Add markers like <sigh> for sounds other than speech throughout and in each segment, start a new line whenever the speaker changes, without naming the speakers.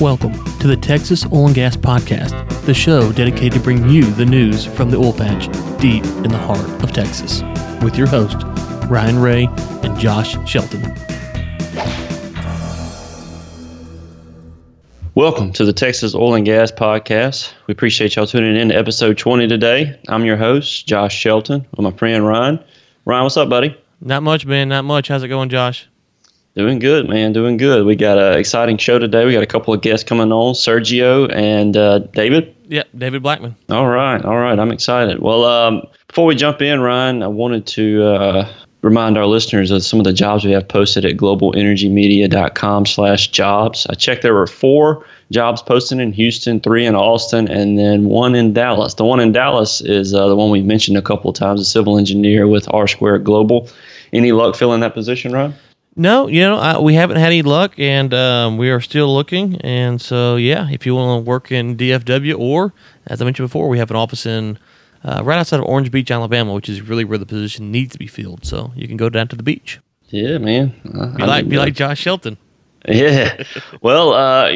Welcome to the Texas Oil and Gas Podcast, the show dedicated to bring you the news from the oil patch deep in the heart of Texas, with your host, Ryan Ray and Josh Shelton.
Welcome to the Texas Oil and Gas Podcast. We appreciate y'all tuning in to episode 20 today. I'm your host, Josh Shelton, with my friend Ryan. Ryan, what's up, buddy?
Not much, man. Not much. How's it going, Josh?
Doing good, man. Doing good. We got an exciting show today. We got a couple of guests coming on, Sergio and uh, David.
Yeah, David Blackman.
All right, all right. I'm excited. Well, um, before we jump in, Ryan, I wanted to uh, remind our listeners of some of the jobs we have posted at globalenergymedia.com slash jobs. I checked there were four jobs posted in Houston, three in Austin, and then one in Dallas. The one in Dallas is uh, the one we've mentioned a couple of times, a civil engineer with R Square Global. Any luck filling that position, Ryan?
No, you know, I, we haven't had any luck, and um, we are still looking. And so, yeah, if you want to work in DFW, or as I mentioned before, we have an office in uh, right outside of Orange Beach, Alabama, which is really where the position needs to be filled. So you can go down to the beach.
Yeah, man.
Be like, be like Josh Shelton.
Yeah. <laughs> Well, uh,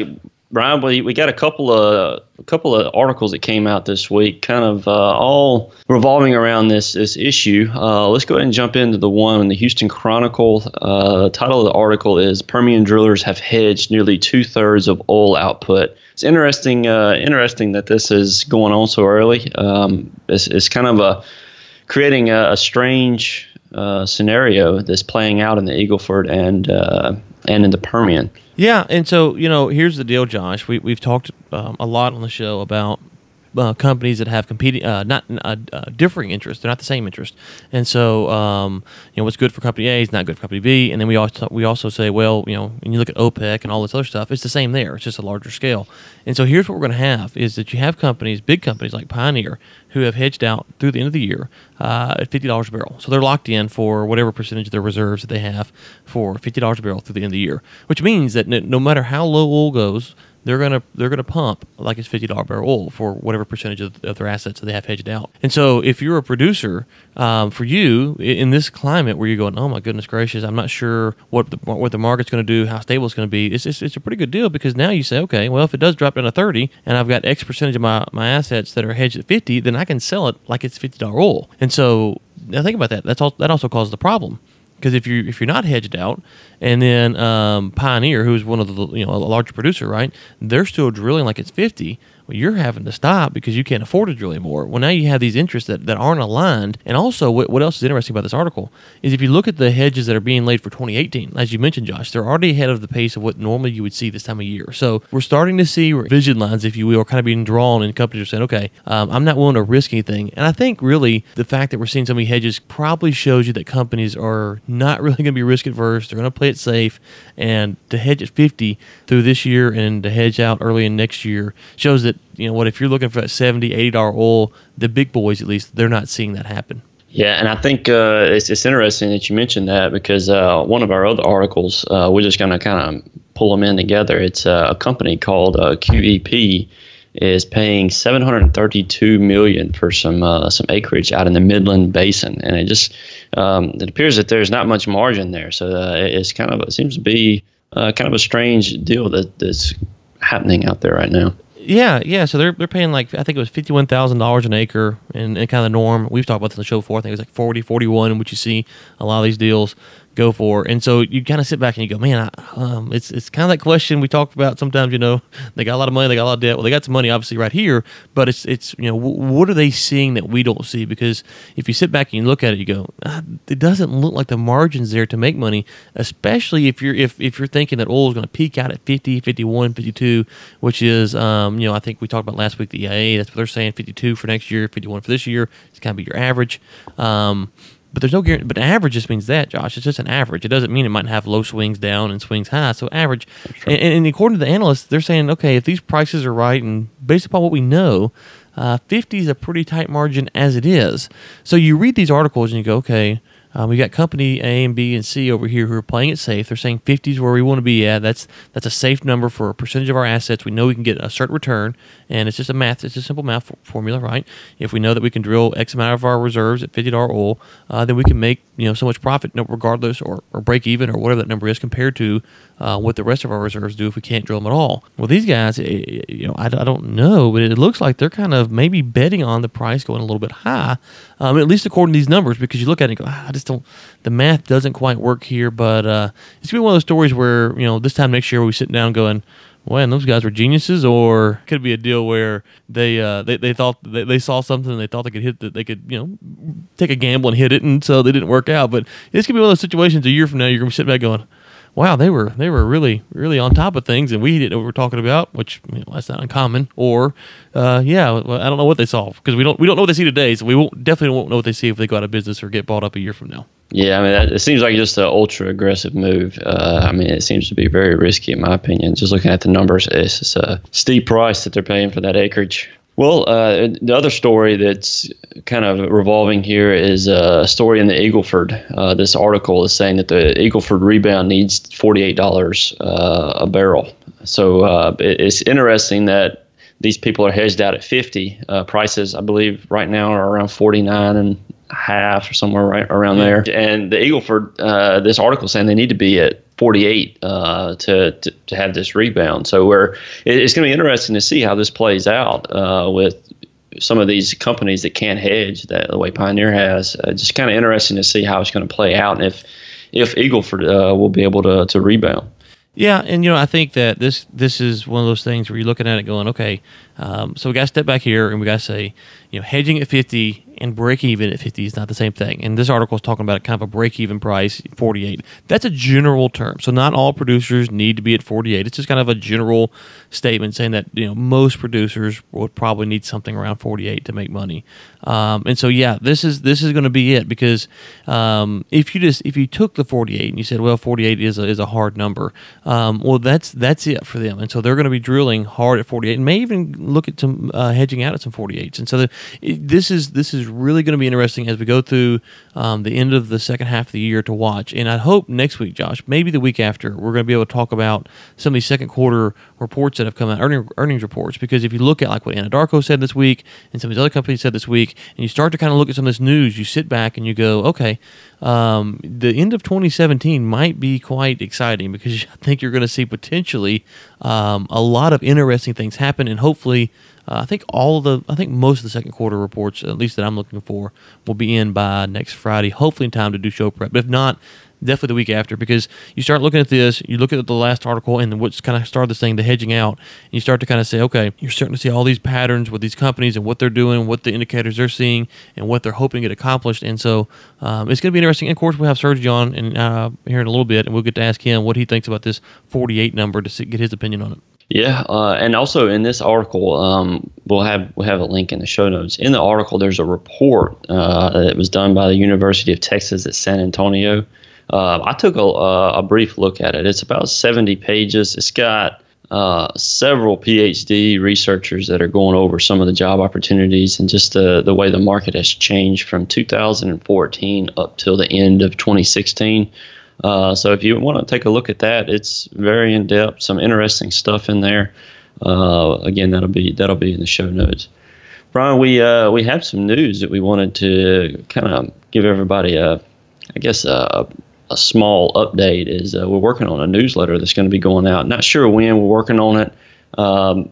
Ryan, we, we got a couple of a couple of articles that came out this week, kind of uh, all revolving around this this issue. Uh, let's go ahead and jump into the one in the Houston Chronicle. Uh, the title of the article is "Permian Drillers Have Hedged Nearly Two Thirds of Oil Output." It's interesting. Uh, interesting that this is going on so early. Um, it's, it's kind of a creating a, a strange uh, scenario that's playing out in the Eagleford and uh, and in the Permian.
Yeah, and so you know, here's the deal, Josh. We we've talked um, a lot on the show about uh, companies that have competing, uh, not uh, uh, differing interests. They're not the same interest, and so um, you know what's good for company A is not good for company B. And then we also we also say, well, you know, when you look at OPEC and all this other stuff, it's the same there. It's just a larger scale. And so here's what we're going to have is that you have companies, big companies like Pioneer, who have hedged out through the end of the year uh, at fifty dollars a barrel. So they're locked in for whatever percentage of their reserves that they have for fifty dollars a barrel through the end of the year, which means that no matter how low oil goes they're gonna they're gonna pump like it's fifty dollar barrel oil for whatever percentage of, of, their assets that they have hedged out. And so if you're a producer, um, for you in this climate where you're going, oh my goodness gracious, I'm not sure what the what the market's going to do, how stable it's going to be. It's, it's, it's a pretty good deal because now you say, okay, well if it does drop down to thirty and I've got X percentage of my, my assets that are hedged at fifty, then I can sell it like it's fifty dollar oil. And so now think about that. That's all. That also causes the problem because if you if you're not hedged out, and then um, Pioneer, who's one of the you know a larger producer, right? They're still drilling like it's fifty well, you're having to stop because you can't afford to drill anymore. Well, now you have these interests that, that aren't aligned. And also, what, what else is interesting about this article is if you look at the hedges that are being laid for 2018, as you mentioned, Josh, they're already ahead of the pace of what normally you would see this time of year. So we're starting to see vision lines, if you will, kind of being drawn, and companies are saying, okay, um, I'm not willing to risk anything. And I think really the fact that we're seeing so many hedges probably shows you that companies are not <laughs> really going to be risk adverse. They're going to play it safe. And to hedge at 50 through this year and to hedge out early in next year shows that you know what if you're looking for that 70 80 dollar oil the big boys at least they're not seeing that happen
yeah, and I think uh, it's, it's interesting that you mentioned that because uh, one of our other articles, uh, we're just going to kind of pull them in together. It's uh, a company called uh, QEP is paying 732 million for some uh, some acreage out in the Midland Basin, and it just um, it appears that there's not much margin there. So it's kind of it seems to be kind of a strange deal that that's happening out there right now.
Yeah, yeah. So they're they're paying like I think it was fifty one thousand dollars an acre, and, and kind of the norm. We've talked about this on the show before. I think it was like 40, 41, which you see a lot of these deals go for. And so you kind of sit back and you go, man, I, um, it's it's kind of that question we talked about sometimes. You know, <laughs> they got a lot of money, they got a lot of debt. Well, they got some money obviously right here, but it's it's you know w- what are they seeing that we don't see? Because if you sit back and you look at it, you go, ah, it doesn't look like the margins there to make money, especially if you're if if you're thinking that oil is going to peak out at 50, 51, 52, which is um, you know I think we talked about last week the EIA. That's what they're saying, 52 for next year, 51 for this year. It's kind of be your average. Um, but there's no guarantee. But average just means that, Josh. It's just an average. It doesn't mean it might have low swings down and swings high. So average. And, and, according to the analysts, they're saying, okay, if these prices are right, and based upon what we know, uh, 50 is a pretty tight margin as it is. So you read these articles and you go, okay, Um, we got company A and B and C over here who are playing it safe. They're saying 50 is where we want to be at. That's that's a safe number for a percentage of our assets. We know we can get a certain return, and it's just a math. It's a simple math formula, right? If we know that we can drill X amount of our reserves at $50 oil, uh, then we can make you know so much profit, regardless, or, or break even, or whatever that number is, compared to uh, what the rest of our reserves do if we can't drill them at all. Well, these guys, eh, eh, you know, I, I don't know, but it looks like they're kind of maybe betting on the price going a little bit high, um, at least according to these numbers, because you look at it and go, ah, I just don't, the math doesn't quite work here. But uh, it's gonna be one of those stories where you know this time next year we sit down going. Well, those guys were geniuses, or could be a deal where they uh, they, they thought they, they saw something and they thought they could hit that they could you know take a gamble and hit it, and so they didn't work out. But this could be one of those situations a year from now you're gonna be sitting back going, wow, they were they were really really on top of things, and we didn't know what we were talking about, which you know, that's not uncommon. Or, uh, yeah, well, I don't know what they saw because we don't we don't know what they see today, so we won't definitely won't know what they see if they go out of business or get bought up a year from now.
Yeah, I mean, it seems like just an ultra aggressive move. Uh, I mean, it seems to be very risky, in my opinion. Just looking at the numbers, it's, it's a steep price that they're paying for that acreage. Well, uh, the other story that's kind of revolving here is a story in the Eagleford. Uh, this article is saying that the Eagleford rebound needs $48 uh, a barrel. So uh, it's interesting that these people are hedged out at 50. Uh, prices, I believe, right now are around 49 and half or somewhere right around there. And the Eagleford, uh, this article saying they need to be at 48 uh, to, to, to have this rebound. So we're it's going to be interesting to see how this plays out uh, with some of these companies that can't hedge that the way Pioneer has. Uh, just kind of interesting to see how it's going to play out and if if Eagleford uh, will be able to to rebound.
Yeah, and you know I think that this this is one of those things where you're looking at it going, okay, um, so we got to step back here and we got to say, you know, hedging at 50 and break even at 50 is not the same thing. And this article is talking about a kind of a break even price, 48. That's a general term. So not all producers need to be at 48. It's just kind of a general statement saying that, you know, most producers would probably need something around 48 to make money. Um, and so, yeah, this is this is going to be it because um, if you just if you took the 48 and you said, well, 48 is a, is a hard number, um, well, that's that's it for them. And so they're going to be drilling hard at 48 and may even look at some uh, hedging out at some 48s. And so the, this is this is really going to be interesting as we go through um, the end of the second half of the year to watch. And I hope next week, Josh, maybe the week after, we're going to be able to talk about some of these second quarter reports that have come out, earning, earnings reports. Because if you look at like what Anadarko said this week and some of these other companies said this week, and you start to kind of look at some of this news, you sit back and you go, okay, um, the end of 2017 might be quite exciting because <laughs> I think you're going to see potentially um, a lot of interesting things happen, and hopefully uh, I think all the, I think most of the second quarter reports, at least that I'm looking for, will be in by next Friday, hopefully in time to do show prep. But if not, definitely the week after because you start looking at this, you look at the last article and what's kind of started this thing, the hedging out, and you start to kind of say, okay, you're starting to see all these patterns with these companies and what they're doing, what the indicators they're seeing, and what they're hoping to get accomplished. And so um, it's going to be interesting. And of course, we'll have Serge on and uh, here in a little bit, and we'll get to ask him what he thinks about this 48 number to see, get his opinion on it.
Yeah, uh, and also in this article, um, we'll have we'll have a link in the show notes. In the article, there's a report uh, that was done by the University of Texas at San Antonio. Uh, I took a, a, brief look at it. It's about 70 pages. It's got uh, several PhD researchers that are going over some of the job opportunities and just the, the way the market has changed from 2014 up till the end of 2016. Uh, so if you want to take a look at that, it's very in depth, some interesting stuff in there. Uh, again, that'll be that'll be in the show notes. Ryan, we uh, we have some news that we wanted to kind of give everybody a, I guess a, a small update. Is uh, we're working on a newsletter that's going to be going out. Not sure when we're working on it. Um,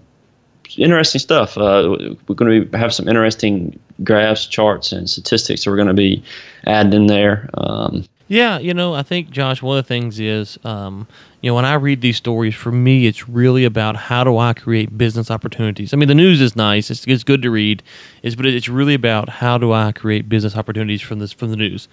interesting stuff. Uh, we're going to have some interesting graphs, charts, and statistics that we're going to be adding in there. Um,
yeah, you know, I think Josh. One of the things is, um, you know, when I read these stories, for me, it's really about how do I create business opportunities. I mean, the news is nice; it's, it's good to read, is but it's really about how do I create business opportunities from this from the news.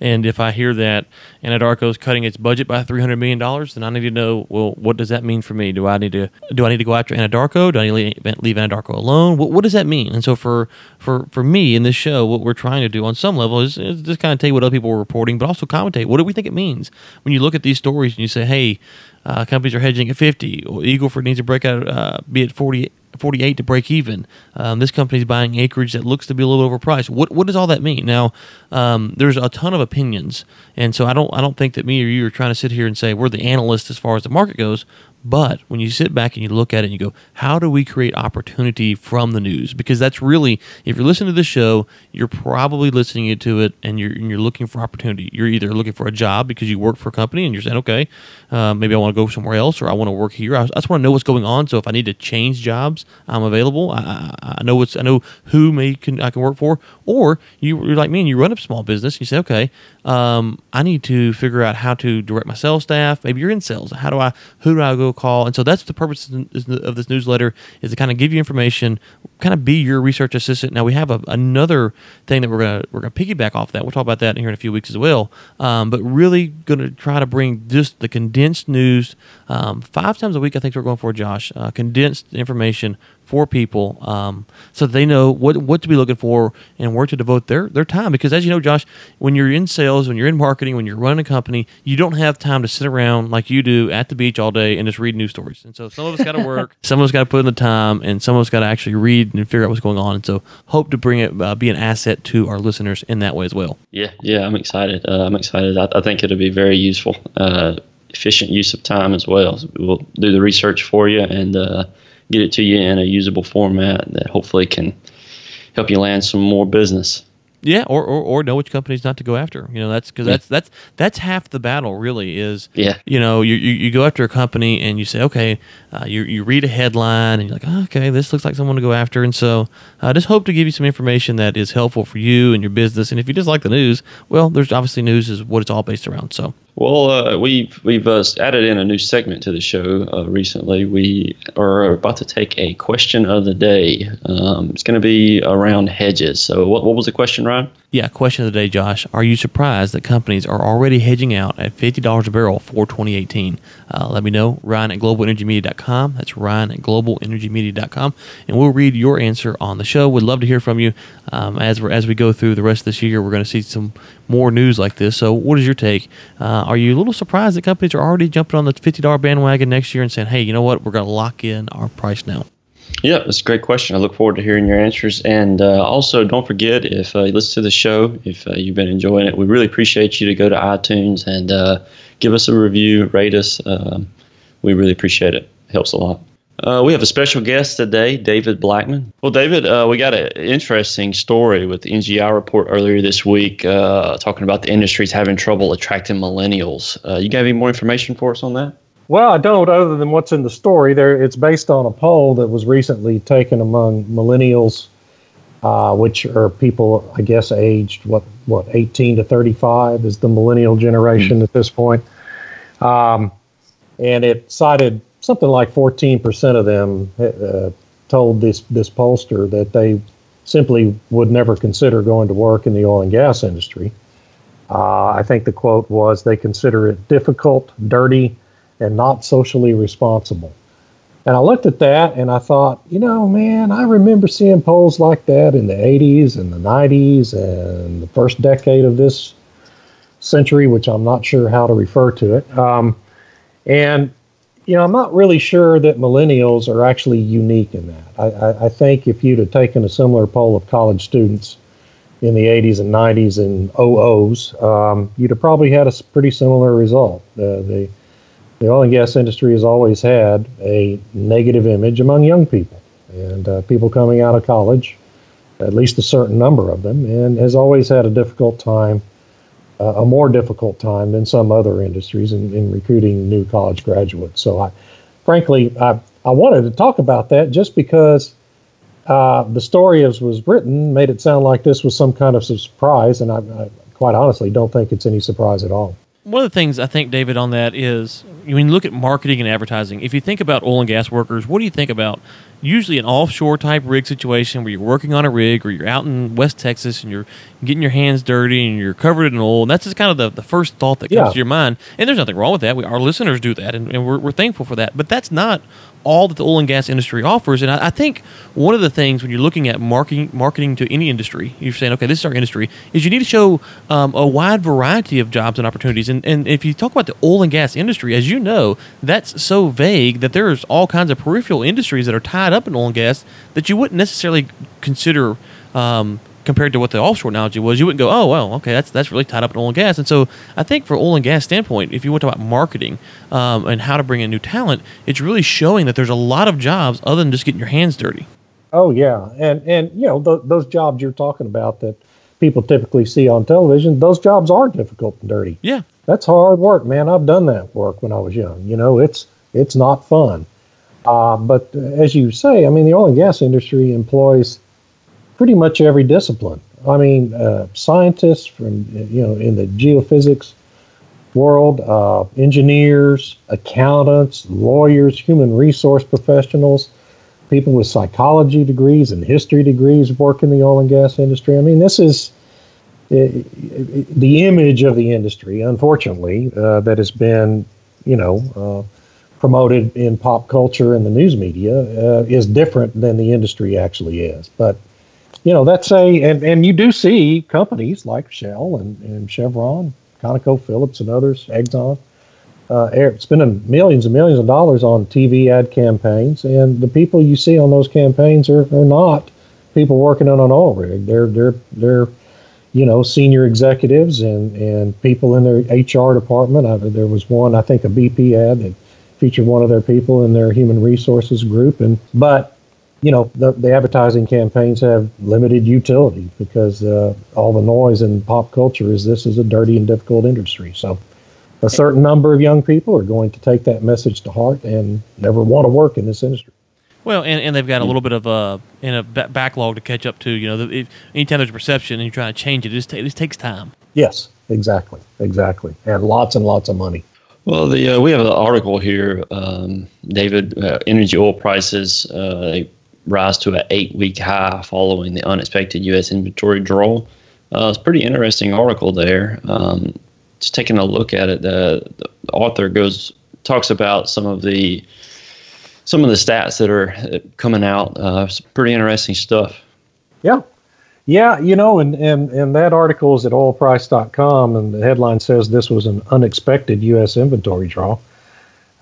And if I hear that Anadarko is cutting its budget by three hundred million dollars, then I need to know, well, what does that mean for me? Do I need to do I need to go after Anadarko? Do I need to leave Anadarko alone? What, what does that mean? And so for for for me in this show, what we're trying to do on some level is, is just kind of you what other people are reporting, but also commentate. What do we think it means when you look at these stories and you say, hey, uh, companies are hedging at fifty, or Eagleford needs to break out, uh, be at forty 48 to break even. Um, this company's buying acreage that looks to be a little overpriced. What what does all that mean? Now, um, there's a ton of opinions, and so I don't I don't think that me or you are trying to sit here and say we're the analyst as far as the market goes. But when you sit back and you look at it and you go, how do we create opportunity from the news? Because that's really, if you're listening to this show, you're probably listening to it and you're, and you're looking for opportunity. You're either looking for a job because you work for a company and you're saying, okay, uh, maybe I want to go somewhere else or I want to work here. I, just want to know what's going on. So if I need to change jobs, I'm available. I, I, I know what's, I know who may can I can work for. Or you, are like me and you run a small business. And you say, okay, um, I need to figure out how to direct my sales staff. Maybe you're in sales. How do I, who do I go call? And so that's the purpose of this newsletter is to kind of give you information, kind of be your research assistant. Now we have a, another thing that we're gonna we're gonna piggyback off that. We'll talk about that here in a few weeks as well. Um, but really gonna try to bring just the condensed news um, five times a week. I think we're going for Josh. Uh, condensed information for people um, so they know what what to be looking for and where to devote their their time. Because as you know Josh when you're in sales when you're in marketing when you're running a company you don't have time to sit around like you do at the beach all day and just read news stories. And so some of us got to <laughs> work some of us got to put in the time and some of us got to actually read and figure out what's going on. And so hope to bring it uh, be an asset to our listeners in that way as well.
Yeah yeah I'm excited. Uh, I'm excited. I, I, think it'll be very useful uh, efficient use of time as well. So we'll do the research for you and uh, get it to you in a usable format that hopefully can help you land some more business.
Yeah, or, or, or know which companies not to go after. You know, that's because yeah. that's that's that's half the battle. Really, is
yeah.
You know, you, you, you go after a company and you say, okay, uh, you you read a headline and you're like, oh, okay, this looks like someone to go after, and so I uh, just hope to give you some information that is helpful for you and your business. And if you just like the news, well, there's obviously news is what it's all based around. So
well, uh, we've we've uh, added in a new segment to the show uh, recently. We are about to take a question of the day. Um, it's going to be around hedges. So, what what was the question, Ryan?
Yeah, question of the day, Josh. Are you surprised that companies are already hedging out at fifty dollars a barrel for 2018? Uh, let me know. Ryan at globalenergymedia.com. That's Ryan at globalenergymedia.com, and we'll read your answer on the show. We'd love to hear from you. Um, as we as we go through the rest of this year, we're going to see some more news like this. So, what is your take? Uh, are you a little surprised that companies are already jumping on the $50 bandwagon next year and saying, hey, you know what? We're going to lock in our price now?
Yeah, that's a great question. I look forward to hearing your answers. And uh, also, don't forget if uh, you listen to the show, if uh, you've been enjoying it, we really appreciate you to go to iTunes and uh, give us a review, rate us. Um, we really appreciate it. It helps a lot. Uh, we have a special guest today, David Blackman. Well, David, uh, we got an interesting story with the NGI report earlier this week talking about the industry's having trouble attracting millennials. You got any more information for us on that?
Well, I don't, other than what's in the story. There, it's based on a poll that was recently taken among millennials, uh, which are people, I guess, aged what what 18 to 35 is the millennial generation mm-hmm. at this point. Um, and it cited something like 14% of them uh, told this, this pollster that they simply would never consider going to work in the oil and gas industry. Uh, I think the quote was they consider it difficult, dirty, and not socially responsible. And I looked at that and I thought, you know, man, I remember seeing polls like that in the 80s and the 90s and the first decade of this century, which I'm not sure how to refer to it. Um, and you know, I'm not really sure that millennials are actually unique in that. I, I, I, think if you'd have taken a similar poll of college students in the 80s and 90s and 00s, um, you'd have probably had a pretty similar result. Uh, the, the oil and gas industry has always had a negative image among young people and uh, people coming out of college, at least a certain number of them, and has always had a difficult time uh, a more difficult time than some other industries in, in recruiting new college graduates. So, I, frankly, I, I wanted to talk about that just because uh, the story as was written made it sound like this was some kind of surprise, and I, I quite honestly don't think it's any surprise at all
one of the things I think, David, on that is when you look at marketing and advertising, if you think about oil and gas workers, what do you think about usually an offshore type rig situation where you're working on a rig or you're out in West Texas and you're getting your hands dirty and you're covered in oil. And that's just kind of the, the first thought that comes yeah. to your mind. And there's nothing wrong with that. We, our listeners do that and, and we're, we're thankful for that. But that's not all that the oil and gas industry offers. And I, I, think one of the things when you're looking at marketing marketing to any industry, you're saying, okay, this is our industry, is you need to show um, a wide variety of jobs and opportunities. And, and if you talk about the oil and gas industry, as you know, that's so vague that there's all kinds of peripheral industries that are tied up in oil and gas that you wouldn't necessarily consider um, compared to what the offshore analogy was. You wouldn't go, oh well, okay, that's that's really tied up in oil and gas. And so I think for oil and gas standpoint, if you want to talk about marketing um, and how to bring in new talent, it's really showing that there's a lot of jobs other than just getting your hands dirty.
Oh yeah, and and you know th- those jobs you're talking about that people typically see on television, those jobs are difficult and dirty.
Yeah,
that's hard work, man. I've done that work when I was young. You know, it's it's not fun. Uh, but as you say, I mean, the oil and gas industry employs pretty much every discipline. I mean, uh, scientists from you know in the geophysics world, uh, engineers, accountants, lawyers, human resource professionals, people with psychology degrees and history degrees work in the oil and gas industry. I mean, this is the image of the industry, unfortunately, uh, that has been, you know, uh, promoted in pop culture and the news media uh, is different than the industry actually is. But, you know, that's a, and, and you do see companies like Shell and, and Chevron, ConocoPhillips and others, Exxon, uh, spending millions and millions of dollars on TV ad campaigns. And the people you see on those campaigns are, are not people working on an oil rig. They're, they're, they're, you know, senior executives and, and people in their HR department. I, there was one, I think, a BP ad that featured one of their people in their human resources group. And but, you know, the, the advertising campaigns have limited utility because uh, all the noise in pop culture is this is a dirty and difficult industry. So a certain number of young people are going to take that message to heart and never want to work in this industry.
Well, and, and they've got a little bit of a in a b- backlog to catch up to. You know, if, anytime there's a perception and you're trying to change it, it just, t- it just takes time.
Yes, exactly, exactly, and lots and lots of money.
Well, the uh, we have an article here, um, David. Uh, energy oil prices uh, rise to an eight-week high following the unexpected U.S. inventory draw. Uh, it's a pretty interesting article there. Um, just taking a look at it, the, the author goes talks about some of the some of the stats that are coming out. Uh, pretty interesting stuff.
Yeah. Yeah, you know, and, and, and that article is at oilprice.com, and the headline says this was an unexpected U.S. inventory draw.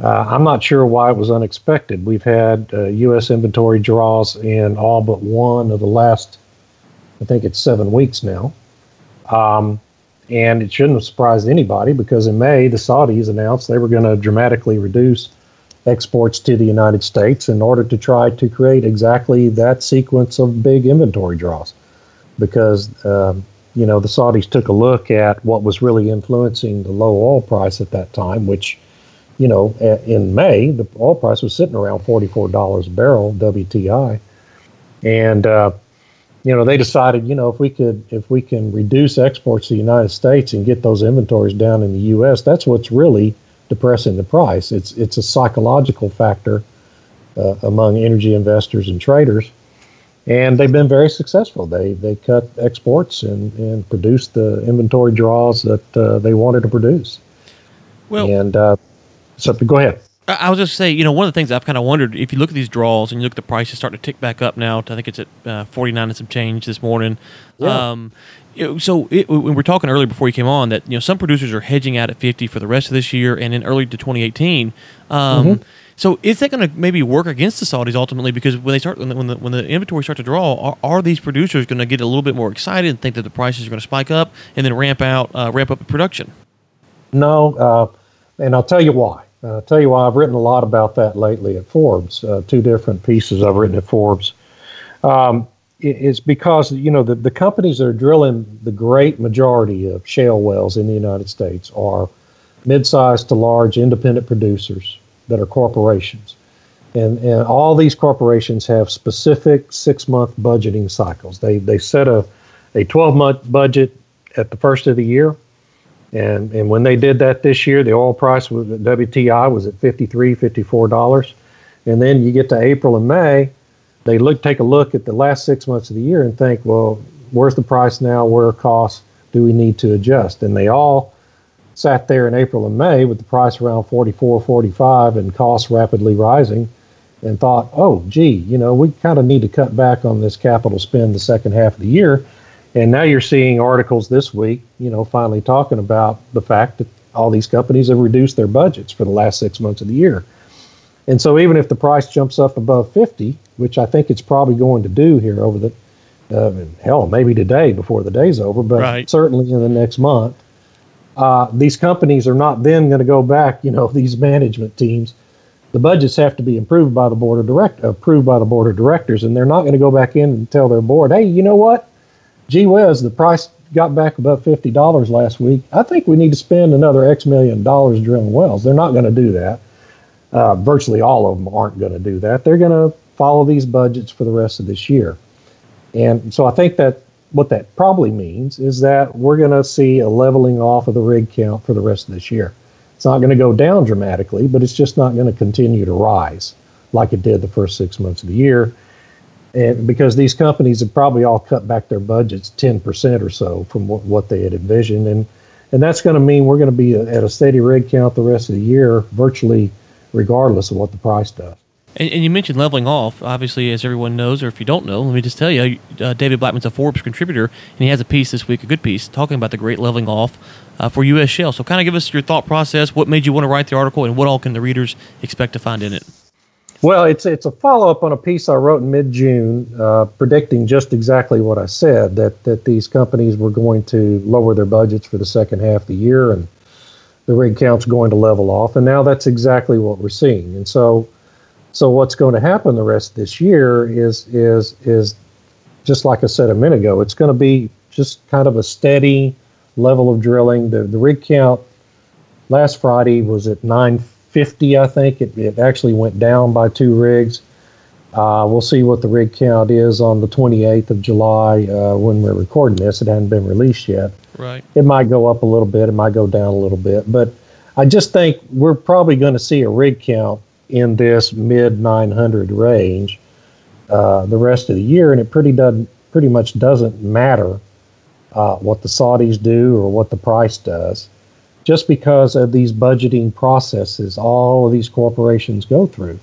Uh, I'm not sure why it was unexpected. We've had uh, U.S. inventory draws in all but one of the last, I think it's seven weeks now. Um, and it shouldn't have surprised anybody because in May, the Saudis announced they were going to dramatically reduce exports to the United States in order to try to create exactly that sequence of big inventory draws. Because, um, you know, the Saudis took a look at what was really influencing the low oil price at that time, which, you know, in May, the oil price was sitting around $44 a barrel WTI. And, uh, you know, they decided, you know, if we could, if we can reduce exports to the United States and get those inventories down in the U.S., that's what's really depressing the price. It's it's a psychological factor uh, among energy investors and traders, and they've been very successful. They they cut exports and and produced the inventory draws that uh, they wanted to produce. Well, and uh, so go ahead.
I was just say, you know, one of the things I've kind of wondered if you look at these draws and you look at the prices starting to tick back up now. To, I think it's at uh, forty nine and some change this morning. Yeah. Um, so it, when we were talking earlier before you came on that you know some producers are hedging out at 50 for the rest of this year and in early to 2018 um, mm-hmm. so is that going to maybe work against the saudis ultimately because when they start when the, when the, when the inventory starts to draw are, are these producers going to get a little bit more excited and think that the prices are going to spike up and then ramp out uh, ramp up production
no uh, and i'll tell you why uh, i'll tell you why i've written a lot about that lately at forbes uh, two different pieces i've written at forbes um, is because you know the, the companies that are drilling the great majority of shale wells in the United States are mid-sized to large independent producers that are corporations, and and all these corporations have specific six-month budgeting cycles. They they set a a 12-month budget at the first of the year, and and when they did that this year, the oil price was WTI was at $53, $54. and then you get to April and May they look take a look at the last six months of the year and think, well, where's the price now? Where are costs? Do we need to adjust? And they all sat there in April and May with the price around 44, 45 and costs rapidly rising and thought, oh, gee, you know, we kind of need to cut back on this capital spend the second half of the year. And now you're seeing articles this week, you know, finally talking about the fact that all these companies have reduced their budgets for the last six months of the year. And so even if the price jumps up above 50, which I think it's probably going to do here over the uh, hell, maybe today before the day's over, but right. certainly in the next month, uh, these companies are not then going to go back. You know, <laughs> these management teams, the budgets have to be improved by the board of direct approved by the board of directors, and they're not going to go back in and tell their board, hey, you know what? Gee whiz, the price got back above fifty dollars last week. I think we need to spend another X million dollars drilling wells. They're not going to do that. Uh, virtually all of them aren't going to do that. They're going to follow these budgets for the rest of this year. And so I think that what that probably means is that we're going to see a leveling off of the rig count for the rest of this year. It's not going to go down dramatically, but it's just not going to continue to rise like it did the first six months of the year. And because these companies have probably all cut back their budgets 10% or so from what, what they had envisioned. And, and that's going to mean we're going to be at a steady rig count the rest of the year, virtually regardless of what the price does.
And, and, you mentioned leveling off. Obviously, as everyone knows, or if you don't know, let me just tell you, uh, David Blackman's a Forbes contributor, and he has a piece this week, a good piece, talking about the great leveling off uh, for U.S. shale. So, kind of give us your thought process. What made you want to write the article, and what all can the readers expect to find in it?
Well, it's it's a follow up on a piece I wrote in mid June, uh, predicting just exactly what I said that that these companies were going to lower their budgets for the second half of the year, and the rig count's going to level off. And now that's exactly what we're seeing. And so so what's going to happen the rest of this year is is is just like I said a minute ago, it's going to be just kind of a steady level of drilling. The the rig count last Friday was at 950, I think. It, it actually went down by two rigs. Uh, we'll see what the rig count is on the 28th of July uh, when we're recording this. It hasn't been released yet.
Right.
It might go up a little bit. It might go down a little bit. But I just think we're probably going to see a rig count in this mid 900 range uh, the rest of the year, and it pretty doesn't pretty much doesn't matter uh, what the Saudis do or what the price does, just because of these budgeting processes all of these corporations go through,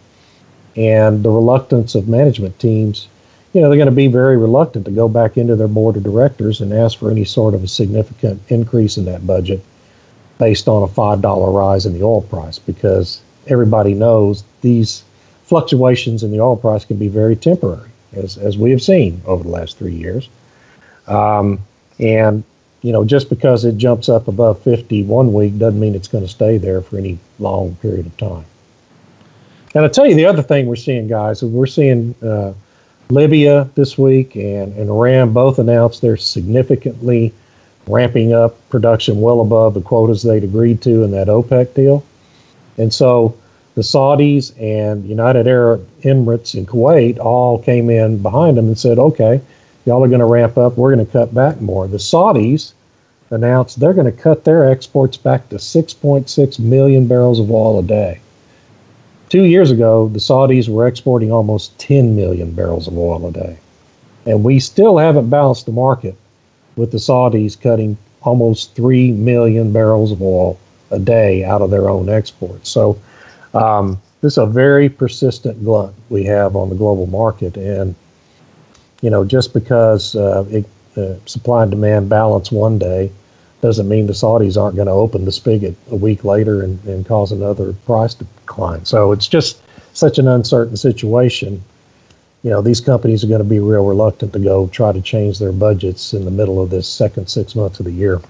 and the reluctance of management teams. You know, they're going to be very reluctant to go back into their board of directors and ask for any sort of a significant increase in that budget based on a $5 rise in the oil price because everybody knows these fluctuations in the oil price can be very temporary, as, as we have seen over the last three years. Um, and, you know, just because it jumps up above 50 one week doesn't mean it's going to stay there for any long period of time. And I'll tell you the other thing we're seeing, guys, we're seeing uh, Libya this week and, and Iran both announced they're significantly ramping up production well above the quotas they'd agreed to in that OPEC deal. And so the Saudis and United Arab Emirates and Kuwait all came in behind them and said, okay, y'all are going to ramp up. We're going to cut back more. The Saudis announced they're going to cut their exports back to 6.6 million barrels of oil a day. Two years ago, the Saudis were exporting almost 10 million barrels of oil a day. And we still haven't balanced the market with the Saudis cutting almost 3 million barrels of oil a day out of their own exports. So um, this is a very persistent glut we have on the global market, and you know just because uh, it, uh, supply and demand balance one day doesn't mean the Saudis aren't going to open the spigot a week later and, and cause another price decline. So it's just such an uncertain situation. You know, these companies are going to be real reluctant to go try to change their budgets in the middle of this second six months of the year.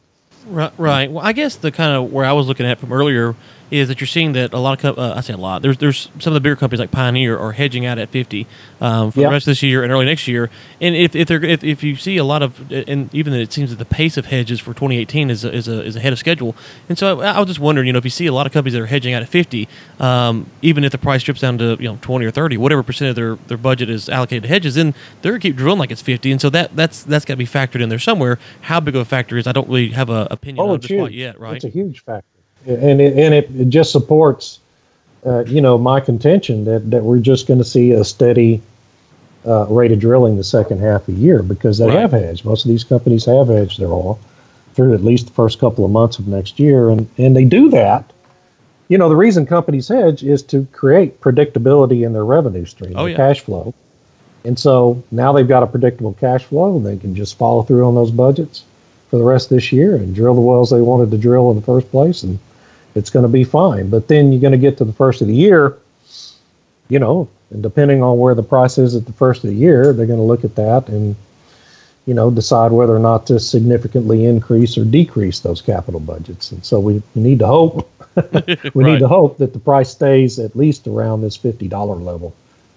Right, right. Well, I guess the kind of where I was looking at from earlier is that you're seeing that a lot of uh, I say a lot. There's there's some of the bigger companies like Pioneer are hedging out at 50 um, for yep. the rest of this year and early next year. And if if, they're, if if you see a lot of and even it seems that the pace of hedges for 2018 is a, is a, is ahead of schedule. And so I, I, was just wondering, you know, if you see a lot of companies that are hedging out at 50, um, even if the price strips down to you know 20 or 30, whatever percent of their, their budget is allocated to hedges, then they're gonna keep drilling like it's 50. And so that that's that's got to be factored in there somewhere. How big of a factor is I don't really have a opinion
oh,
on this quite yet, right?
It's a huge factor and it, and it, it just supports, uh, you know, my contention that, that we're just going to see a steady uh, rate of drilling the second half of the year because they right. have hedged. Most of these companies have hedged their oil through at least the first couple of months of next year, and and they do that. You know, the reason companies hedge is to create predictability in their revenue stream, oh, their yeah. cash flow. And so now they've got a predictable cash flow, and they can just follow through on those budgets for the rest of this year and drill the wells they wanted to drill in the first place and it's going to be fine. But then you're going to get to the first of the year, you know, and depending on where the price is at the first of the year, they're going to look at that and, you know, decide whether or not to significantly increase or decrease those capital budgets. And so we, we need to hope, <laughs> we right. need to hope that the price stays at least around this $50 level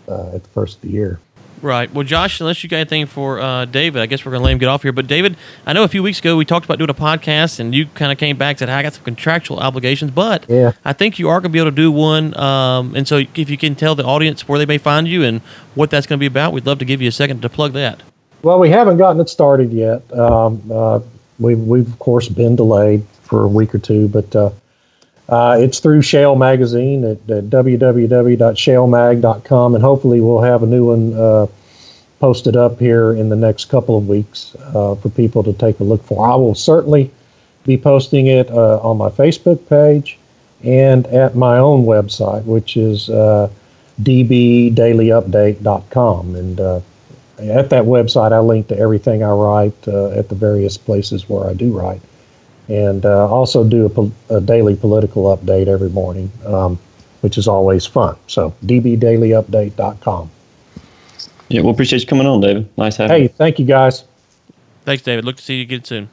uh, at the first of the year.
Right. Well, Josh, unless you got anything for uh, David, I guess we're going to let him get off here. But David, I know a few weeks ago we talked about doing a podcast, and you kind of came back and said, hey, I got some contractual obligations, but yeah. I think you are going to be able to do one. Um, and so if you can tell the audience where they may find you and what that's going to be about, we'd love to give you a second to plug that.
Well, we haven't gotten it started yet. Um, uh, we've, we've, of course, been delayed for a week or two, but uh, uh, it's through Shale Magazine at, at www.shalemag.com, and hopefully we'll have a new one uh, posted up here in the next couple of weeks uh, for people to take a look for. I will certainly be posting it uh, on my Facebook page and at my own website, which is uh, dbdailyupdate.com. And uh, at that website, I link to everything I write at the various places where I do write and uh, also do a, pol- a, daily political update every morning, um, which is always fun. So dbdailyupdate.com.
Yeah, we'll appreciate you coming on, David. Nice having
hey,
you.
Hey, thank you guys.
Thanks, David. Look to see you again soon.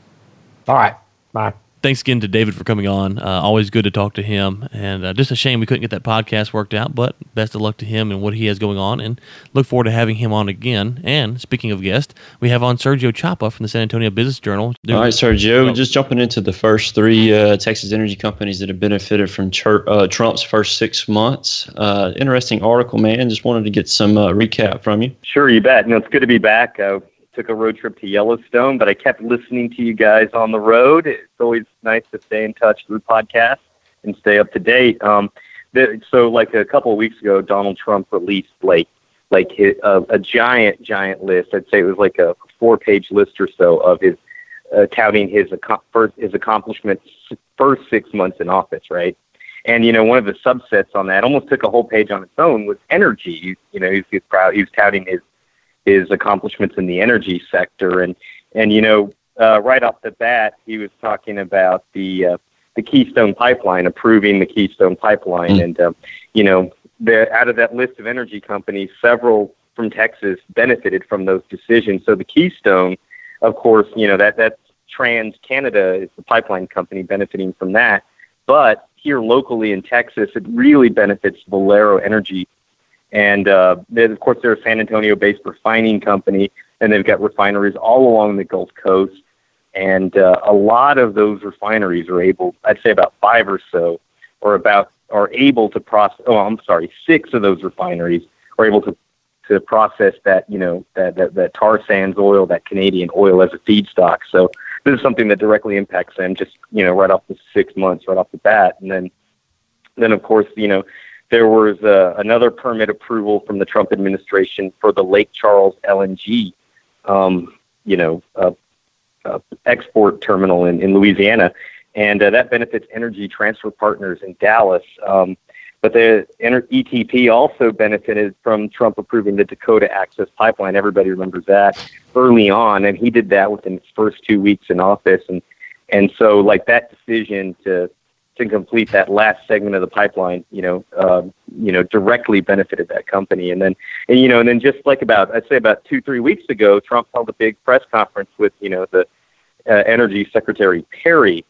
All right. Bye
thanks again to David for coming on. Uh, always good to talk to him, and uh, just a shame we couldn't get that podcast worked out. But best of luck to him and what he has going on, and look forward to having him on again. And speaking of guests, we have on Sergio Chapa from the San Antonio Business Journal.
All right, Sergio, oh. just jumping into the first three uh, Texas energy companies that have benefited from uh, Trump's first six months. Uh, interesting article, man. Just wanted to get some uh, recap from you.
Sure, you bet. No, it's good to be back took a road trip to Yellowstone, but I kept listening to you guys on the road. It's always nice to stay in touch through podcasts and stay up to date. Um, the, so, like a couple of weeks ago, Donald Trump released like like his, uh, a giant, giant list. I'd say it was like a four-page list or so of his uh, touting his first his accomplishments first six months in office, right? And you know, one of the subsets on that almost took a whole page on its own was energy. You, you know, he was proud. He was touting his his accomplishments in the energy sector. And and you know, uh, right off the bat, he was talking about the uh, the Keystone Pipeline, approving the Keystone Pipeline, mm. and uh, you know, the, out of that list of energy companies, several from Texas benefited from those decisions. So the Keystone, of course, you know that that's TransCanada is the pipeline company benefiting from that, but here locally in Texas, it really benefits Valero Energy and uh, of course, they're a San Antonio based refining company, and they've got refineries all along the Gulf Coast. And uh, a lot of those refineries are able, I'd say about five or so, or about are able to process. Oh, I'm sorry, six of those refineries are able to to process that you know that, that that tar sands oil, that Canadian oil as a feedstock. So this is something that directly impacts them, just you know, right off the six months, right off the bat, and then then of course you know there was uh, another permit approval from the Trump administration for the Lake Charles LNG, um, you know, uh, uh, export terminal in, in Louisiana, and uh, that benefits Energy Transfer Partners in Dallas. Um, but the ETP also benefited from Trump approving the Dakota Access Pipeline. Everybody remembers that early on, and he did that within his first two weeks in office. And and so, like that decision to to complete that last segment of the pipeline, you know, um, you know, directly benefited that company. And then, and you know, and then just like about, I'd say about two, three weeks ago, Trump held a big press conference with, you know, the uh, Energy Secretary Perry,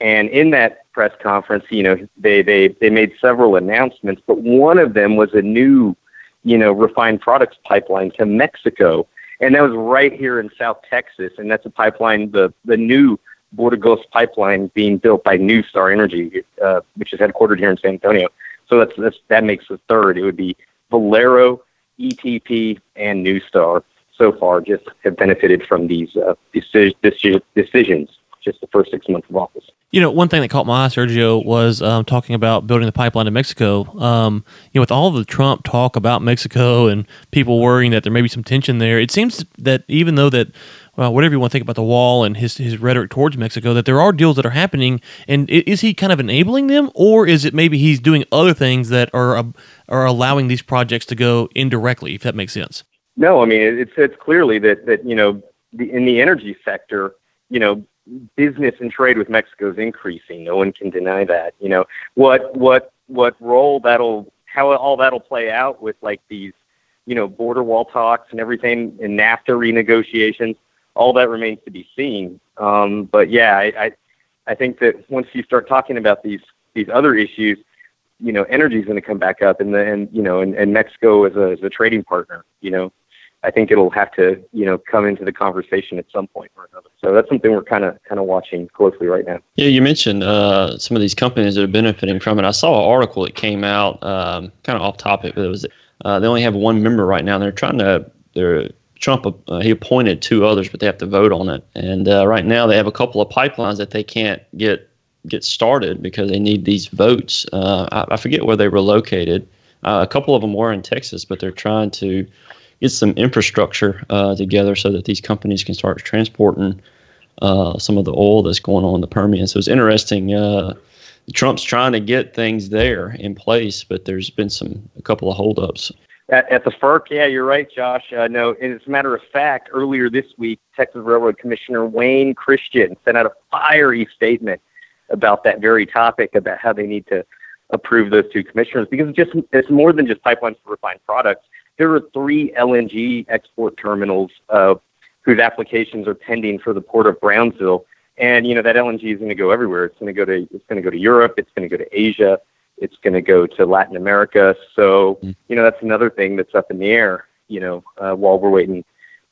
and in that press conference, you know, they they they made several announcements, but one of them was a new, you know, refined products pipeline to Mexico, and that was right here in South Texas, and that's a pipeline, the the new Borregos pipeline being built by NuStar Energy, uh, which is headquartered here in San Antonio. So that's, that's that makes the third. It would be Valero, ETP, and NuStar so far just have benefited from these uh, deci- decisions just the first six months of office.
You know, one thing that caught my eye, Sergio, was um, talking about building the pipeline to Mexico. Um, you know, with all the Trump talk about Mexico and people worrying that there may be some tension there, it seems that even though that well, whatever you want to think about the wall and his his rhetoric towards Mexico, that there are deals that are happening, and is he kind of enabling them, or is it maybe he's doing other things that are uh, are allowing these projects to go indirectly, if that makes sense?
No, I mean it's it's clearly that that you know the, in the energy sector, you know, business and trade with Mexico is increasing. No one can deny that. You know what what what role that'll how all that'll play out with like these, you know, border wall talks and everything and NAFTA renegotiations, all that remains to be seen. Um, but yeah, I, I I think that once you start talking about these these other issues, you know, energy is going to come back up, and then you know, and, and Mexico as a as a trading partner, you know, I think it'll have to you know come into the conversation at some point or another. So that's something we're kind of kind of watching closely right now.
Yeah, you mentioned uh, some of these companies that are benefiting from it. I saw an article that came out, um, kind of off topic, but it was uh, they only have one member right now. and They're trying to they're Trump uh, he appointed two others, but they have to vote on it. And uh, right now they have a couple of pipelines that they can't get get started because they need these votes. Uh, I, I, forget where they were located. Uh, a couple of them were in Texas, but they're trying to get some infrastructure uh, together so that these companies can start transporting uh, some of the oil that's going on in the Permian. So it's interesting. Trump's trying to get things there in place, but there's been some a couple of holdups.
At, at the FERC, yeah, you're right, Josh. Uh, no, as a matter of fact, earlier this week, Texas Railroad Commissioner Wayne Christian sent out a fiery statement about that very topic, about how they need to approve those two commissioners, because just it's more than just pipelines for refined products. There are three LNG export terminals uh, whose applications are pending for the port of Brownsville, and you know that LNG is going to go everywhere. It's going to go to it's going to go to Europe. It's going to go to Asia it's going to go to Latin America. So, mm. you know, that's another thing that's up in the air, you know, uh, while we're waiting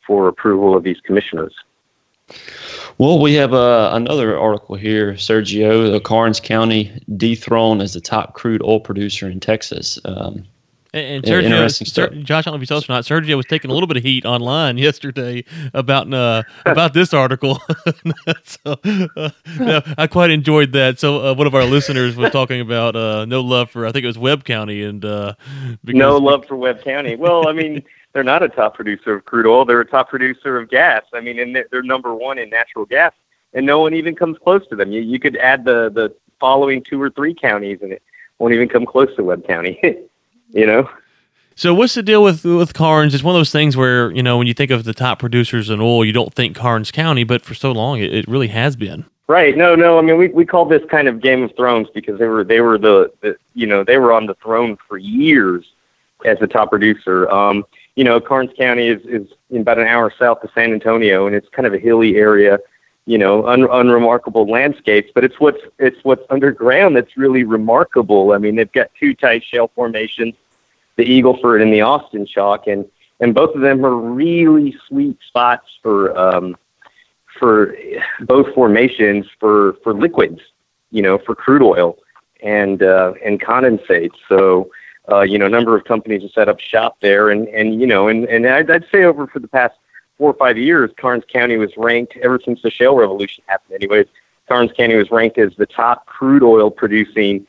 for approval of these commissioners.
Well, we have uh, another article here, Sergio. The Karnes County dethroned as the top crude oil producer in Texas. Um,
and, and Sergio, Ser- Josh, I don't know if you saw this or not. Sergio was taking a little bit of heat online <laughs> yesterday about uh, about this article. <laughs> so uh, yeah, I quite enjoyed that. So uh, one of our listeners was talking about uh, no love for I think it was Webb County and uh,
no love for Webb County. Well, I mean. <laughs> They're not a top producer of crude oil. They're a top producer of gas. I mean, and they're, they're number one in natural gas, and no one even comes close to them. You, you could add the the following two or three counties, and it won't even come close to Webb County. You know.
So what's the deal with with Karnes? It's one of those things where you know when you think of the top producers in oil, you don't think Karnes County, but for so long it, it really has been.
Right. No, no. I mean, we we call this kind of Game of Thrones because they were they were the, the you know they were on the throne for years as the top producer. Um, you know, Karnes County is is about an hour south of San Antonio, and it's kind of a hilly area. You know, un, unremarkable landscapes, but it's what's it's what's underground that's really remarkable. I mean, they've got two tight shale formations the Eagle Ford and the Austin Chalk, and and both of them are really sweet spots for um, for both formations for for liquids, you know, for crude oil and uh, and condensate. So. Uh, you know, a number of companies have set up shop there, and and you know, and and I'd, I'd say over for the past four or five years, Karnes County was ranked ever since the shale revolution happened. Anyways, Karnes County was ranked as the top crude oil producing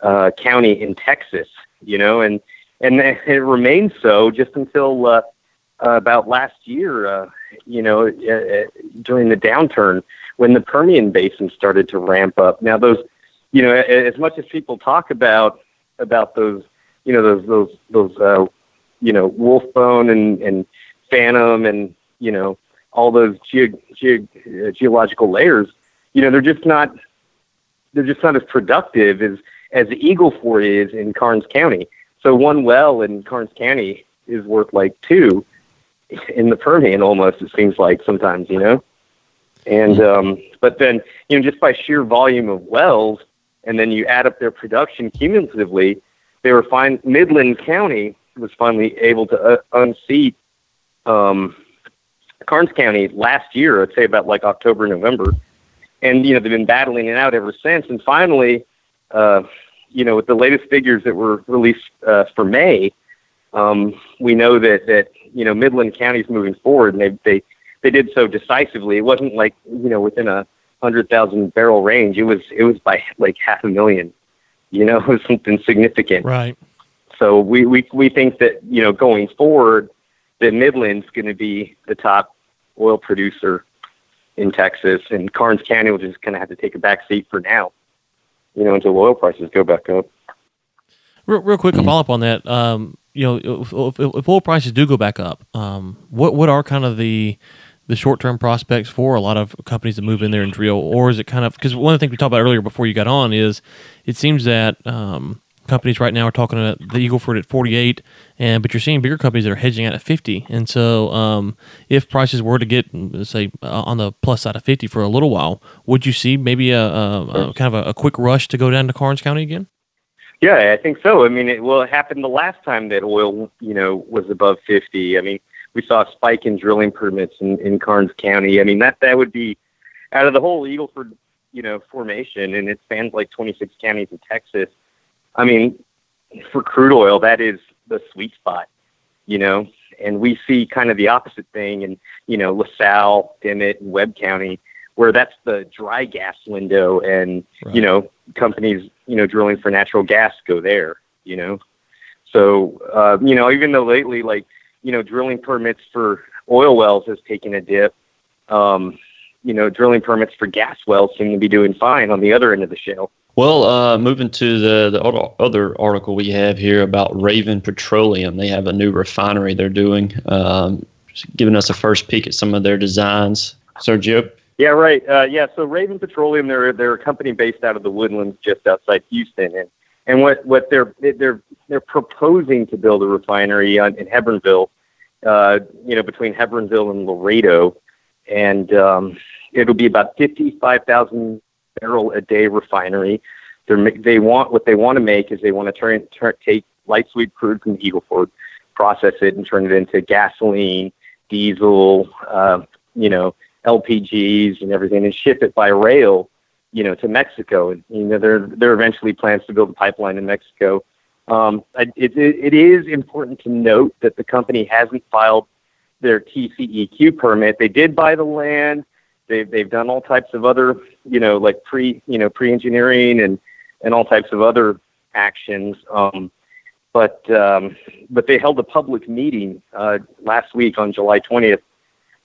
uh, county in Texas. You know, and and <laughs> it remained so just until uh, uh, about last year. Uh, you know, uh, during the downturn when the Permian Basin started to ramp up. Now, those, you know, as much as people talk about about those, you know, those those those, uh, you know, Wolfbone and and Phantom and you know all those ge- ge- uh, geological layers, you know, they're just not they're just not as productive as as Eagle Ford is in Karnes County. So one well in Karnes County is worth like two in the Permian almost, it seems like sometimes, you know? And, um, but then, you know, just by sheer volume of wells, and then you add up their production cumulatively, they were fine. Midland County was finally able to uh, unseat, um, Karnes County last year, I'd say about like October, November. And, you know, they've been battling it out ever since. And finally, uh, you know, with the latest figures that were released uh, for May, um, we know that that you know Midland County is moving forward, and they they they did so decisively. It wasn't like you know within a hundred thousand barrel range. It was it was by like half a million. You know, it was <laughs> something significant.
Right.
So we we we think that you know going forward, that Midland's going to be the top oil producer in Texas, and Karnes County will just kind of have to take a back seat for now you know, until oil prices go back up.
Real, real quick, a follow up on that. Um, you know, if, if, if, oil prices do go back up, um, what what are kind of the the short term prospects for a lot of companies that move in there and drill, or is it kind of because one of the things we talked about earlier before you got on is it seems that um, companies right now are talking about the Eagle Ford at 48, and but you're seeing bigger companies that are hedging out at 50. And so, um, if prices were to get say uh, on the plus side of 50 for a little while, would you see maybe a, a, a kind of a, a, quick rush to go down to Karnes County again?
Yeah, I think so. I mean, it well, it happened the last time that oil, you know, was above 50. I mean, we saw a spike in drilling permits in, in Karnes County. I mean, that that would be out of the whole Eagle Ford, you know, formation, and it spans like 26 counties in Texas. I mean, for crude oil, that is the sweet spot, you know. And we see kind of the opposite thing in, you know, LaSalle, Dimmit, and Webb County, where that's the dry gas window, and right. you know, companies, you know, drilling for natural gas go there, you know. So, uh, you know, even though lately, like, you know, drilling permits for oil wells has taken a dip, um, you know, drilling permits for gas wells seem to be doing fine on the other end of the shale.
Well, uh, moving to the, the other article we have here about Raven Petroleum. They have a new refinery they're doing, um, giving us a first peek at some of their designs. Sergio?
Yeah, right. Uh, yeah, so Raven Petroleum, they're they're a company based out of the Woodlands, just outside Houston, and and what what they're they're they're proposing to build a refinery on, in Hebbronville, uh, you know, between Hebbronville and Laredo, and um, it'll be about fifty five thousand barrel a day refinery. They're, they want what they want to make is they want to turn, turn take light sweet crude from Eagle Ford, process it, and turn it into gasoline, diesel, uh, you know, LPGs and everything, and ship it by rail, you know, to Mexico. And you know, there there eventually plans to build a pipeline in Mexico. Um, it, it, it is important to note that the company hasn't filed their TCEQ permit. They did buy the land. They've they've done all types of other, you know, like pre you know pre engineering and and all types of other actions. Um, but um, but they held a public meeting uh, last week on July 20th.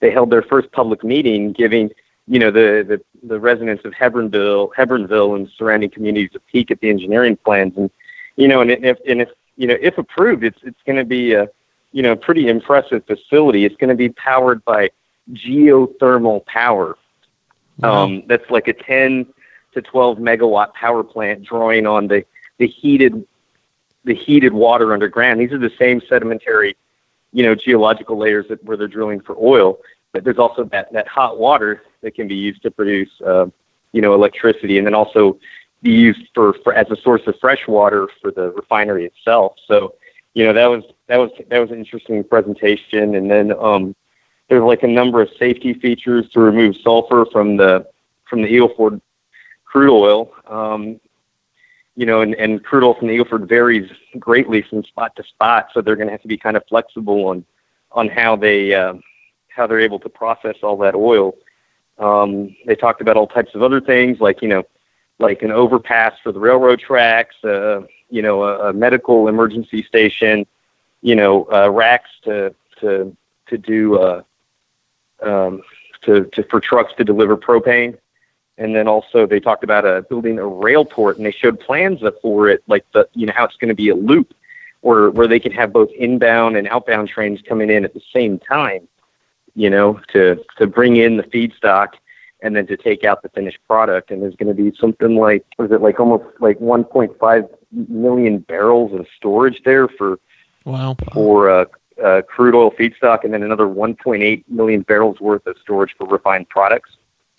They held their first public meeting, giving you know the the, the residents of Hebbronville, Hebbronville, and surrounding communities a peek at the engineering plans. And you know, and if and if you know if approved, it's it's going to be a you know pretty impressive facility. It's going to be powered by geothermal power. Wow. Um, that's like a 10 to 12 megawatt power plant drawing on the, the heated the heated water underground. These are the same sedimentary, you know, geological layers that where they're drilling for oil. But there's also that that hot water that can be used to produce, uh, you know, electricity, and then also be used for, for as a source of fresh water for the refinery itself. So, you know, that was that was that was an interesting presentation. And then um, there's like a number of safety features to remove sulfur from the from the Eagle Ford crude oil. Um, you know, and, and crude oil from the Eagle Ford varies greatly from spot to spot, so they're going to have to be kind of flexible on on how they uh, how they're able to process all that oil. Um, they talked about all types of other things, like you know, like an overpass for the railroad tracks, uh, you know, a, a medical emergency station, you know, uh, racks to to to do uh, um, to, to for trucks to deliver propane. And then also they talked about uh, building a rail port, and they showed plans for it, like the you know how it's going to be a loop, where where they can have both inbound and outbound trains coming in at the same time, you know, to to bring in the feedstock and then to take out the finished product. And there's going to be something like was it like almost like 1.5 million barrels of storage there for
wow
for uh, uh, crude oil feedstock and then another 1.8 million barrels worth of storage for refined products.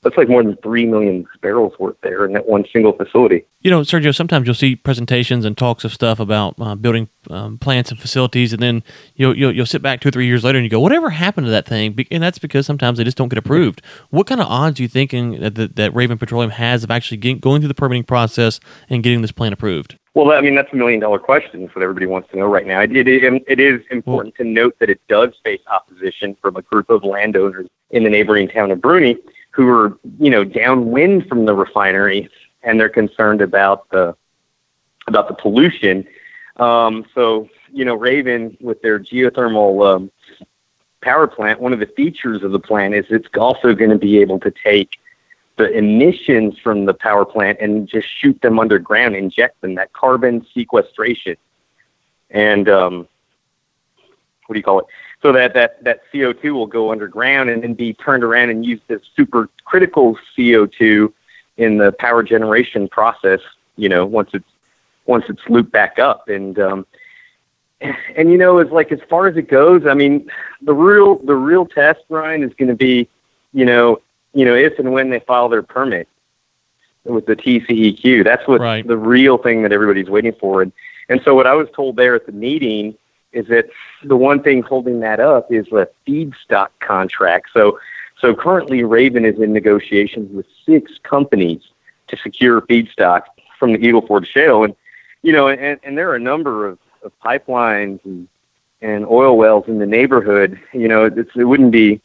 That's like more than 3 million barrels worth there in that one single facility.
You know, Sergio, sometimes you'll see presentations and talks of stuff about uh, building um, plants and facilities, and then you'll, you'll, you'll sit back two or three years later and you go, whatever happened to that thing? And that's because sometimes they just don't get approved. What kind of odds are you thinking that, that, that Raven Petroleum has of actually getting, going through the permitting process and getting this plant approved?
Well, I mean, that's a million dollar question. That's what everybody wants to know right now. It, it, it is important to note that it does face opposition from a group of landowners in the neighboring town of Bruni who are, you know, downwind from the refinery and they're concerned about the about the pollution. Um, so, you know, Raven with their geothermal um, power plant, one of the features of the plant is it's also going to be able to take the emissions from the power plant and just shoot them underground, inject them, that carbon sequestration. And um, what do you call it? So that, that, that CO2 will go underground and then be turned around and used as super critical CO2 in the power generation process, you know, once it's once it's looped back up. And um, and you know, as like as far as it goes, I mean, the real the real test, Ryan, is going to be, you know, you know, if and when they file their permit with the TCEQ. That's what
Right.
the real thing that everybody's waiting for. And and so what I was told there at the meeting is that the one thing holding that up is the feedstock contract. So so currently Raven is in negotiations with six companies to secure feedstock from the Eagle Ford Shale. And you know, and, and there are a number of, of pipelines and and oil wells in the neighborhood. You know, it's, it wouldn't be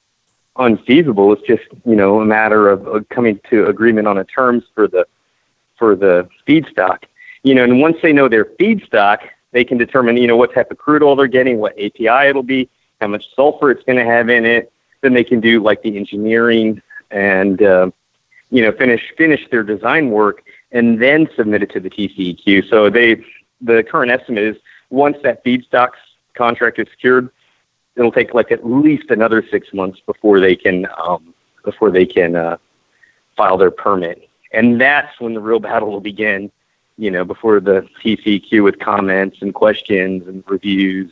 unfeasible. It's just you know a matter of, of coming to agreement on the terms for the for the feedstock. You know, and once they know their feedstock, they can determine you know what type of crude oil they're getting, what API it'll be, how much sulfur it's going to have in it. Then they can do like the engineering and uh, you know finish finish their design work and then submit it to the TCEQ. So they the current estimate is once that feedstocks contract is secured, it'll take like at least another six months before they can um, before they can uh, file their permit, and that's when the real battle will begin. You know, before the TCQ with comments and questions and reviews.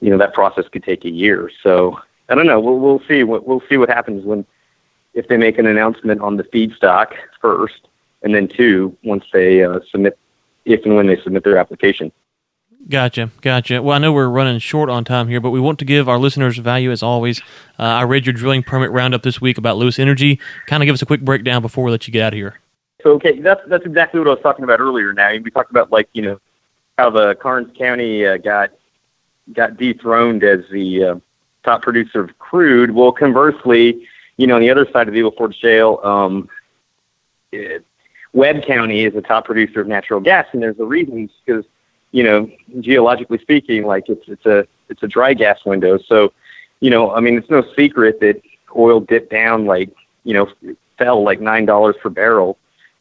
You know, that process could take a year. So I don't know. We'll we'll see. What we'll see what happens when if they make an announcement on the feedstock first, and then two once they uh, submit if and when they submit their application.
Gotcha, gotcha. Well, I know we're running short on time here, but we want to give our listeners value as always. Uh, I read your drilling permit roundup this week about Lewis Energy. Kind of give us a quick breakdown before we let you get out of here.
So okay, that's that's exactly what I was talking about earlier. Now we talked about like you know how the Karnes County uh, got got dethroned as the uh, top producer of crude. Well, conversely, you know on the other side of the Eagle Ford Shale, um, it, Webb County is the top producer of natural gas, and there's a reason because you know geologically speaking, like it's it's a it's a dry gas window. So you know, I mean, it's no secret that oil dipped down like you know fell like nine dollars per barrel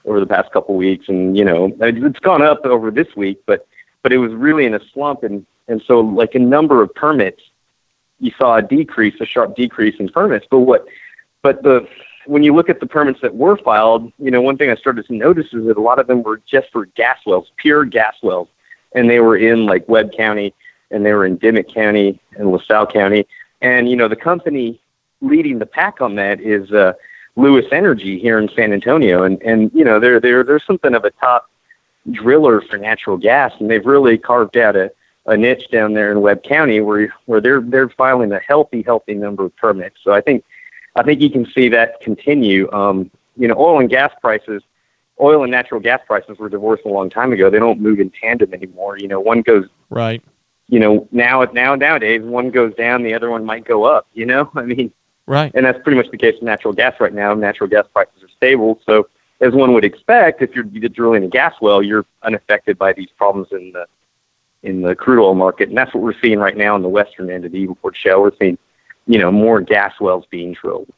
over the past couple weeks, and you know it's gone up over this week, but but it was really in a slump, and and so like a number of permits, you saw a decrease, a sharp decrease in permits. But what, but the when you look at the permits that were filed, you know one thing I started to notice is that a lot of them were just for gas wells, pure gas wells, and they were in like Webb County, and they were in Dimmit County and LaSalle County, and you know the company leading the pack on that is. uh Lewis Energy here in San Antonio, and and you know they're they're they're something of a top driller for natural gas, and they've really carved out a, a niche down there in Webb County where where they're they're filing a healthy healthy number of permits. So I think I think you can see that continue. Um, you know, oil and gas prices, oil and natural gas prices were divorced a long time ago. They don't move in tandem anymore. You know, one goes
Right.
you know now now nowadays one goes down, the other one might go up. You know, <laughs> I mean
Right.
and that's pretty much the case with natural gas right now. Natural gas prices are stable, so as one would expect, if you're drilling a gas well, you're unaffected by these problems in the in the crude oil market, and that's what we're seeing right now in the western end of the Eagle Ford Shale. We're seeing, you know, more gas wells being drilled,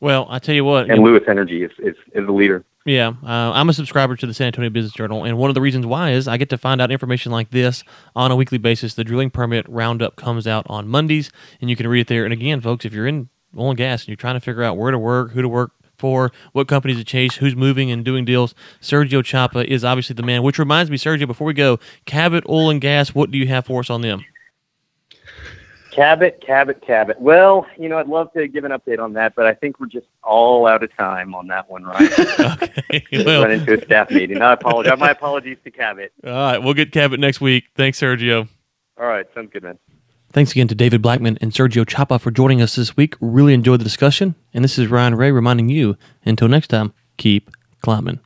Well, I tell you what.
and Lewis Energy is is, is the leader.
Yeah, uh, I'm a subscriber to the San Antonio Business Journal, and one of the reasons why is I get to find out information like this on a weekly basis. The drilling permit roundup comes out on Mondays, and you can read it there. And again, folks, if you're in oil and gas and you're trying to figure out where to work, who to work for, what companies to chase, who's moving and doing deals, Sergio Chapa is obviously the man. Which reminds me, Sergio, before we go, Cabot Oil and Gas, what do you have for us on them?
Cabot, Cabot, Cabot. Well, you know, I'd love to give an update on that, but I think we're just all out of time on that one, right? <laughs>
Okay, well,
Run into a staff meeting. I apologize. My apologies to Cabot.
all right, we'll get Cabot next week. Thanks, Sergio.
All right, sounds good, man.
Thanks again to David Blackman and Sergio Chapa for joining us this week. Really enjoyed the discussion. And this is Ryan Ray reminding you until next time, keep climbing.